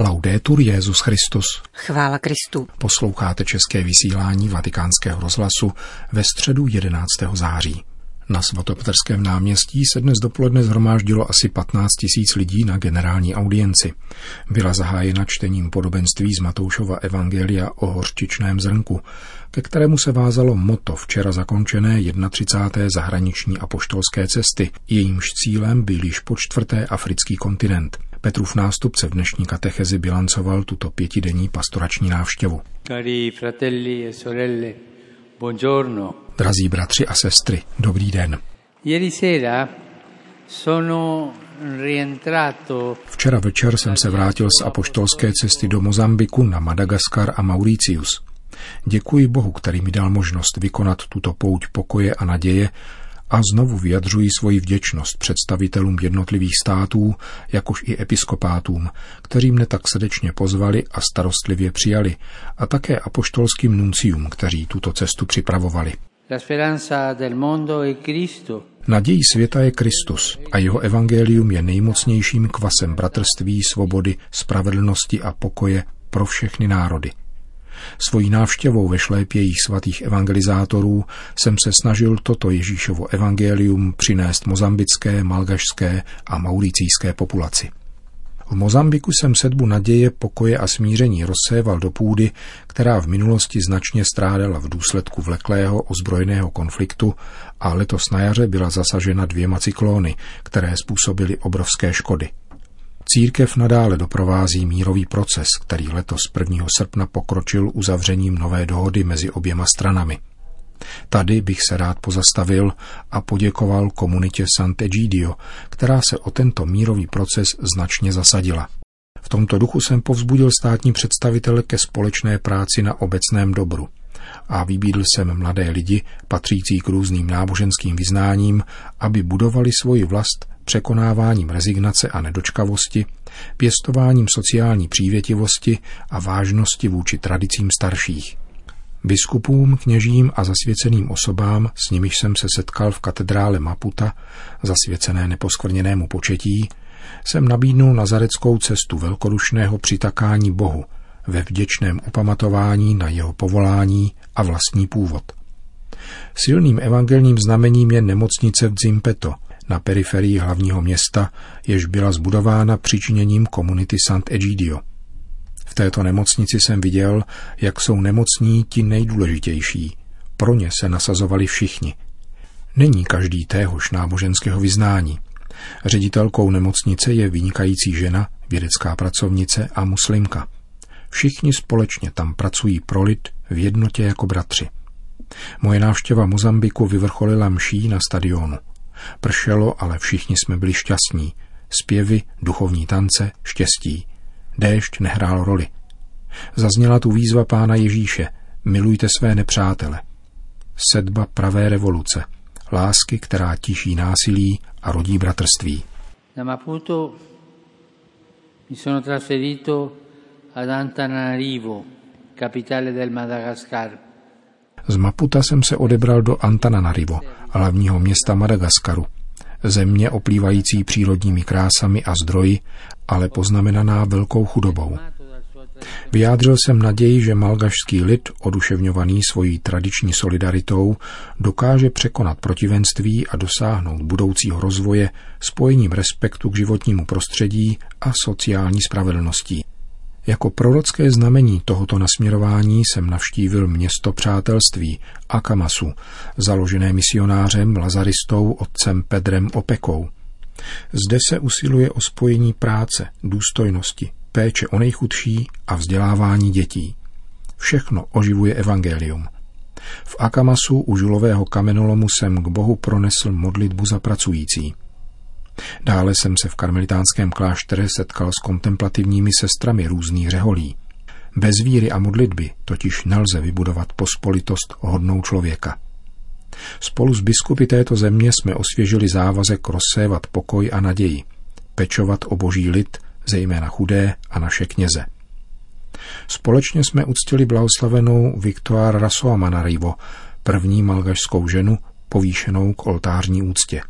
Laudetur Jezus Christus. Chvála Kristu. Posloucháte české vysílání Vatikánského rozhlasu ve středu 11. září. Na svatopetrském náměstí se dnes dopoledne zhromáždilo asi 15 tisíc lidí na generální audienci. Byla zahájena čtením podobenství z Matoušova Evangelia o horčičném zrnku, ke kterému se vázalo moto včera zakončené 31. zahraniční apoštolské cesty. Jejímž cílem byl již po čtvrté africký kontinent. Petrův nástupce v dnešní katechezi bilancoval tuto pětidenní pastorační návštěvu. Cari fratelli e sorelle, buongiorno. Drazí bratři a sestry, dobrý den. Ieri sera sono rientrato Včera večer jsem se vrátil z apoštolské cesty do Mozambiku na Madagaskar a Mauricius. Děkuji Bohu, který mi dal možnost vykonat tuto pouť pokoje a naděje a znovu vyjadřuji svoji vděčnost představitelům jednotlivých států, jakož i episkopátům, kteří mne tak srdečně pozvali a starostlivě přijali, a také apoštolským nuncium, kteří tuto cestu připravovali. Nadějí světa je Kristus a jeho evangelium je nejmocnějším kvasem bratrství, svobody, spravedlnosti a pokoje pro všechny národy. Svojí návštěvou ve šlépě jejich svatých evangelizátorů jsem se snažil toto Ježíšovo evangelium přinést mozambické, malgašské a mauricijské populaci. V Mozambiku jsem sedbu naděje, pokoje a smíření rozséval do půdy, která v minulosti značně strádala v důsledku vleklého ozbrojeného konfliktu a letos na jaře byla zasažena dvěma cyklóny, které způsobily obrovské škody. Církev nadále doprovází mírový proces, který letos 1. srpna pokročil uzavřením nové dohody mezi oběma stranami. Tady bych se rád pozastavil a poděkoval komunitě Sant'Egidio, která se o tento mírový proces značně zasadila. V tomto duchu jsem povzbudil státní představitele ke společné práci na obecném dobru a vybídl jsem mladé lidi, patřící k různým náboženským vyznáním, aby budovali svoji vlast překonáváním rezignace a nedočkavosti, pěstováním sociální přívětivosti a vážnosti vůči tradicím starších. Biskupům, kněžím a zasvěceným osobám, s nimiž jsem se setkal v katedrále Maputa, zasvěcené neposkvrněnému početí, jsem nabídnul nazareckou cestu velkodušného přitakání Bohu ve vděčném upamatování na jeho povolání a vlastní původ. Silným evangelním znamením je nemocnice v Zimpeto – na periferii hlavního města, jež byla zbudována přičiněním komunity Sant'Egidio. V této nemocnici jsem viděl, jak jsou nemocní ti nejdůležitější. Pro ně se nasazovali všichni. Není každý téhož náboženského vyznání. Ředitelkou nemocnice je vynikající žena, vědecká pracovnice a muslimka. Všichni společně tam pracují pro lid v jednotě jako bratři. Moje návštěva Mozambiku vyvrcholila mší na stadionu. Pršelo, ale všichni jsme byli šťastní. Zpěvy, duchovní tance, štěstí. Déšť nehrál roli. Zazněla tu výzva pána Ježíše. Milujte své nepřátele. Sedba pravé revoluce. Lásky, která tiší násilí a rodí bratrství. Da Maputo mi sono trasferito ad Antananarivo, capitale del Madagascar. Z Maputa jsem se odebral do Antananarivo, hlavního města Madagaskaru. Země oplývající přírodními krásami a zdroji, ale poznamenaná velkou chudobou. Vyjádřil jsem naději, že malgašský lid, oduševňovaný svojí tradiční solidaritou, dokáže překonat protivenství a dosáhnout budoucího rozvoje spojením respektu k životnímu prostředí a sociální spravedlností. Jako prorocké znamení tohoto nasměrování jsem navštívil město přátelství Akamasu, založené misionářem lazaristou otcem Pedrem Opekou. Zde se usiluje o spojení práce, důstojnosti, péče o nejchudší a vzdělávání dětí. Všechno oživuje evangelium. V Akamasu u žulového kamenolomu jsem k Bohu pronesl modlitbu za pracující – Dále jsem se v karmelitánském kláštere setkal s kontemplativními sestrami různých řeholí. Bez víry a modlitby totiž nelze vybudovat pospolitost hodnou člověka. Spolu s biskupy této země jsme osvěžili závazek rozsévat pokoj a naději, pečovat o boží lid, zejména chudé a naše kněze. Společně jsme uctili blahoslavenou Viktor Rasoamanarivo, první malgašskou ženu, povýšenou k oltářní úctě.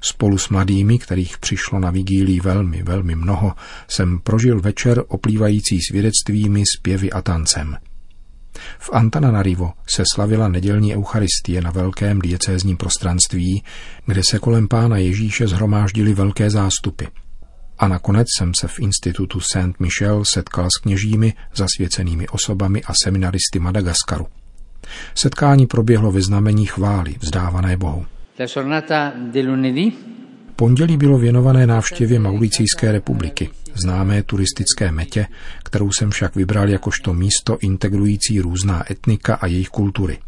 Spolu s mladými, kterých přišlo na vigílii velmi, velmi mnoho, jsem prožil večer oplývající svědectvími, zpěvy a tancem. V Antananarivo se slavila nedělní eucharistie na velkém diecézním prostranství, kde se kolem pána Ježíše zhromáždili velké zástupy. A nakonec jsem se v institutu Saint Michel setkal s kněžími, zasvěcenými osobami a seminaristy Madagaskaru. Setkání proběhlo ve znamení chvály vzdávané Bohu. Pondělí bylo věnované návštěvě Mauricijské republiky, známé turistické metě, kterou jsem však vybral jakožto místo integrující různá etnika a jejich kultury.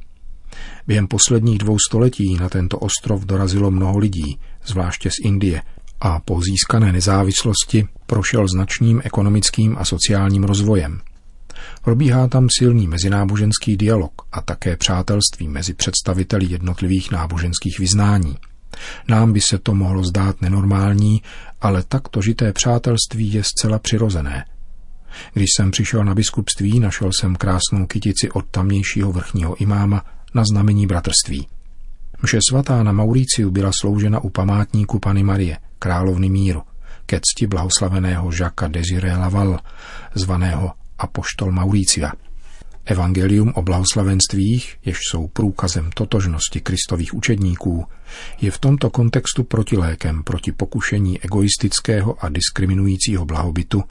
Během posledních dvou století na tento ostrov dorazilo mnoho lidí, zvláště z Indie, a po získané nezávislosti prošel značným ekonomickým a sociálním rozvojem. Probíhá tam silný mezináboženský dialog a také přátelství mezi představiteli jednotlivých náboženských vyznání. Nám by se to mohlo zdát nenormální, ale takto žité přátelství je zcela přirozené. Když jsem přišel na biskupství, našel jsem krásnou kytici od tamnějšího vrchního imáma na znamení bratrství. Mše svatá na Mauriciu byla sloužena u památníku Pany Marie, královny míru, ke cti blahoslaveného Žaka Desiré Laval, zvaného apoštol Mauricia. Evangelium o blahoslavenstvích, jež jsou průkazem totožnosti kristových učedníků, je v tomto kontextu protilékem proti pokušení egoistického a diskriminujícího blahobytu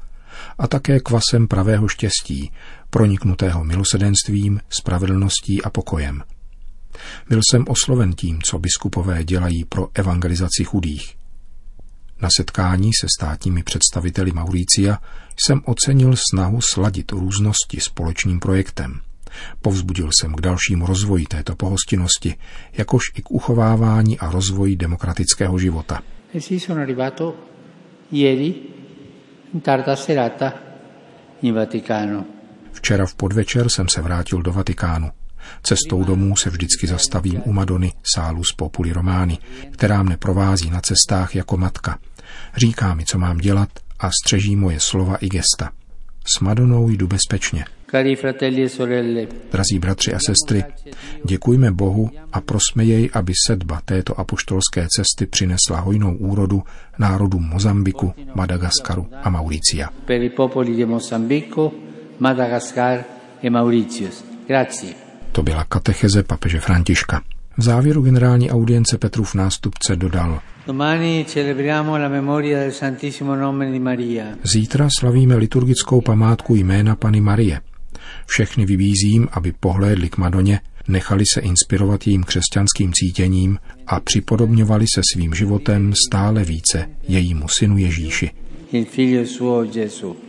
a také kvasem pravého štěstí, proniknutého milosedenstvím, spravedlností a pokojem. Byl jsem osloven tím, co biskupové dělají pro evangelizaci chudých. Na setkání se státními představiteli Mauricia jsem ocenil snahu sladit různosti společným projektem. Povzbudil jsem k dalšímu rozvoji této pohostinnosti, jakož i k uchovávání a rozvoji demokratického života. Včera v podvečer jsem se vrátil do Vatikánu. Cestou domů se vždycky zastavím u Madony Salus Populi Romány, která mne provází na cestách jako matka. Říká mi, co mám dělat a střeží moje slova i gesta. S Madonou jdu bezpečně. E Drazí bratři a sestry, děkujme Bohu a prosme jej, aby sedba této apoštolské cesty přinesla hojnou úrodu národům Mozambiku, Madagaskaru a Mauricia. E. To byla katecheze papeže Františka. V závěru generální audience Petrův nástupce dodal Zítra slavíme liturgickou památku jména Pany Marie. Všechny vybízím, aby pohlédli k Madoně, nechali se inspirovat jejím křesťanským cítěním a připodobňovali se svým životem stále více jejímu synu Ježíši.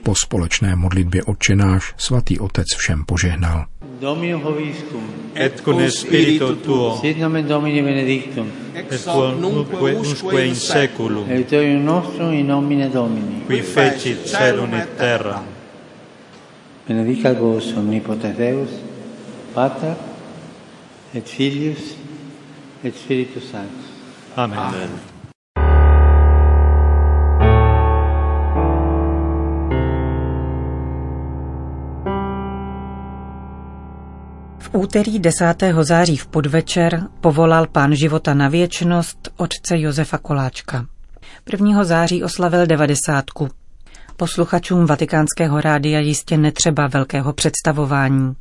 Po společné modlitbě odčenáš svatý otec všem požehnal. Dominum hoviscum. Et con spiritu tuo. Sit nomen Domini benedictum. Et quod nunque usque in seculum. Aiuterium nostrum in nomine Domini. Qui fecit celum et terra. Benedicat vos omnipotens Deus, Pater, et Filius, et Spiritus Sanctus. Amen. Amen. Úterý 10. září v podvečer povolal pán života na věčnost otce Josefa Koláčka. 1. září oslavil devadesátku. Posluchačům vatikánského rádia jistě netřeba velkého představování.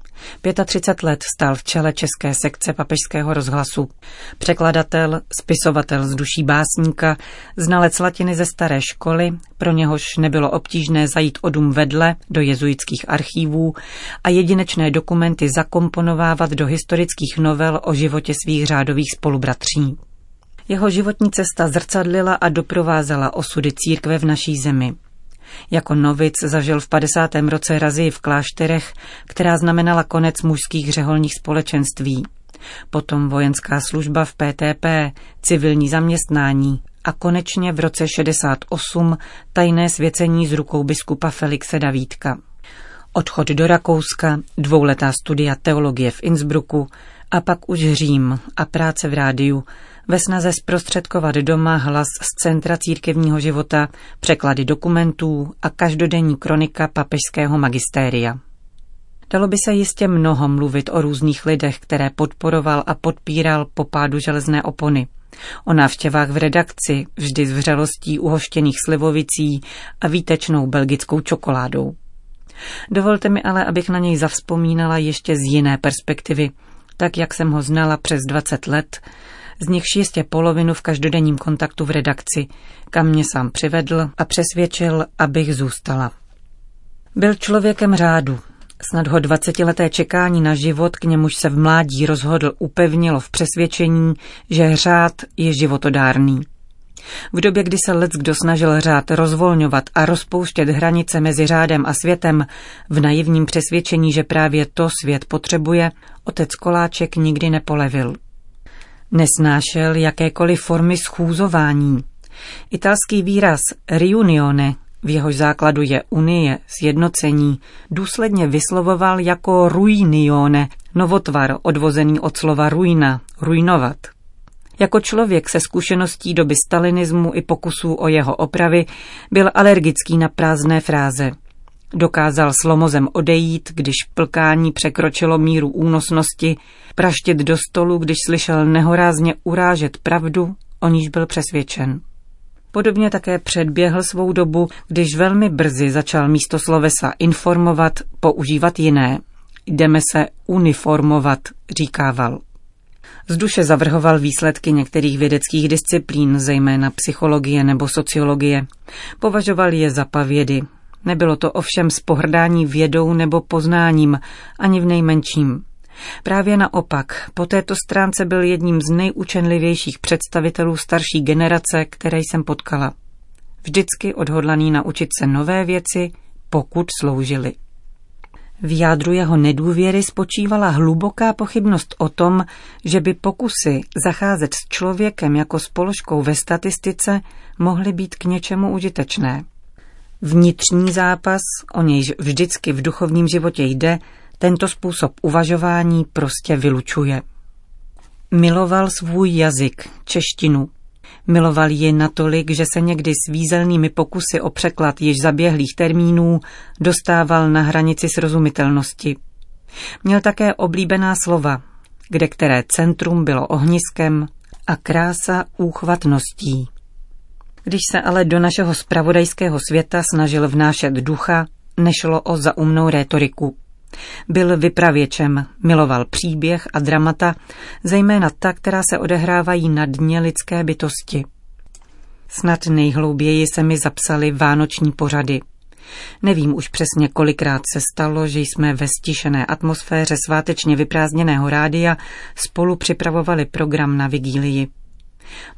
35 let stál v čele české sekce papežského rozhlasu. Překladatel, spisovatel z duší básníka, znalec latiny ze staré školy, pro něhož nebylo obtížné zajít o dům vedle do jezuitských archívů a jedinečné dokumenty zakomponovávat do historických novel o životě svých řádových spolubratří. Jeho životní cesta zrcadlila a doprovázela osudy církve v naší zemi. Jako novic zažil v 50. roce razy v klášterech, která znamenala konec mužských řeholních společenství. Potom vojenská služba v PTP, civilní zaměstnání a konečně v roce 68 tajné svěcení z rukou biskupa Felixe Davídka. Odchod do Rakouska, dvouletá studia teologie v Innsbrucku a pak už Řím a práce v rádiu, ve snaze zprostředkovat doma hlas z centra církevního života, překlady dokumentů a každodenní kronika papežského magistéria. Dalo by se jistě mnoho mluvit o různých lidech, které podporoval a podpíral po pádu železné opony. O návštěvách v redakci, vždy s vřelostí uhoštěných slivovicí a výtečnou belgickou čokoládou. Dovolte mi ale, abych na něj zavzpomínala ještě z jiné perspektivy, tak jak jsem ho znala přes 20 let, z nichž jistě polovinu v každodenním kontaktu v redakci, kam mě sám přivedl a přesvědčil, abych zůstala. Byl člověkem řádu. Snad ho dvacetileté čekání na život, k němuž se v mládí rozhodl, upevnilo v přesvědčení, že řád je životodárný. V době, kdy se lec kdo snažil řád rozvolňovat a rozpouštět hranice mezi řádem a světem, v naivním přesvědčení, že právě to svět potřebuje, otec Koláček nikdy nepolevil. Nesnášel jakékoliv formy schůzování. Italský výraz riunione, v jehož základu je unie, sjednocení, důsledně vyslovoval jako ruinione, novotvar odvozený od slova ruina, ruinovat. Jako člověk se zkušeností doby stalinismu i pokusů o jeho opravy byl alergický na prázdné fráze. Dokázal slomozem odejít, když plkání překročilo míru únosnosti, praštit do stolu, když slyšel nehorázně urážet pravdu, o níž byl přesvědčen. Podobně také předběhl svou dobu, když velmi brzy začal místo slovesa informovat používat jiné. Jdeme se uniformovat, říkával. Z duše zavrhoval výsledky některých vědeckých disciplín, zejména psychologie nebo sociologie. Považoval je za pavědy. Nebylo to ovšem z pohrdání vědou nebo poznáním, ani v nejmenším. Právě naopak, po této stránce byl jedním z nejučenlivějších představitelů starší generace, které jsem potkala. Vždycky odhodlaný naučit se nové věci, pokud sloužili. V jádru jeho nedůvěry spočívala hluboká pochybnost o tom, že by pokusy zacházet s člověkem jako s položkou ve statistice mohly být k něčemu užitečné. Vnitřní zápas, o nějž vždycky v duchovním životě jde, tento způsob uvažování prostě vylučuje. Miloval svůj jazyk, češtinu. Miloval ji natolik, že se někdy s výzelnými pokusy o překlad již zaběhlých termínů dostával na hranici srozumitelnosti. Měl také oblíbená slova, kde které centrum bylo ohniskem a krása úchvatností. Když se ale do našeho spravodajského světa snažil vnášet ducha, nešlo o zaumnou rétoriku. Byl vypravěčem, miloval příběh a dramata, zejména ta, která se odehrávají na dně lidské bytosti. Snad nejhlouběji se mi zapsaly vánoční pořady. Nevím už přesně, kolikrát se stalo, že jsme ve stišené atmosféře svátečně vyprázdněného rádia spolu připravovali program na vigílii.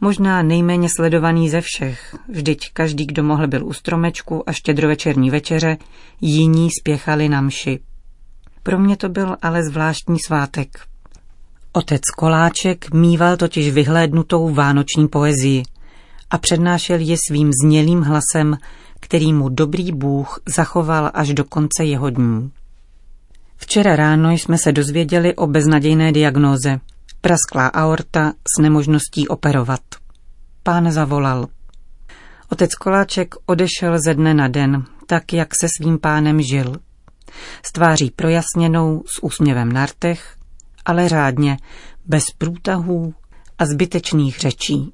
Možná nejméně sledovaný ze všech, vždyť každý, kdo mohl byl u stromečku a štědrovečerní večeře, jiní spěchali na mši. Pro mě to byl ale zvláštní svátek. Otec Koláček mýval totiž vyhlédnutou vánoční poezii a přednášel ji svým znělým hlasem, který mu dobrý Bůh zachoval až do konce jeho dní. Včera ráno jsme se dozvěděli o beznadějné diagnóze. Prasklá aorta s nemožností operovat. Pán zavolal. Otec Koláček odešel ze dne na den, tak jak se svým pánem žil – s tváří projasněnou, s úsměvem na rtech, ale řádně, bez průtahů a zbytečných řečí.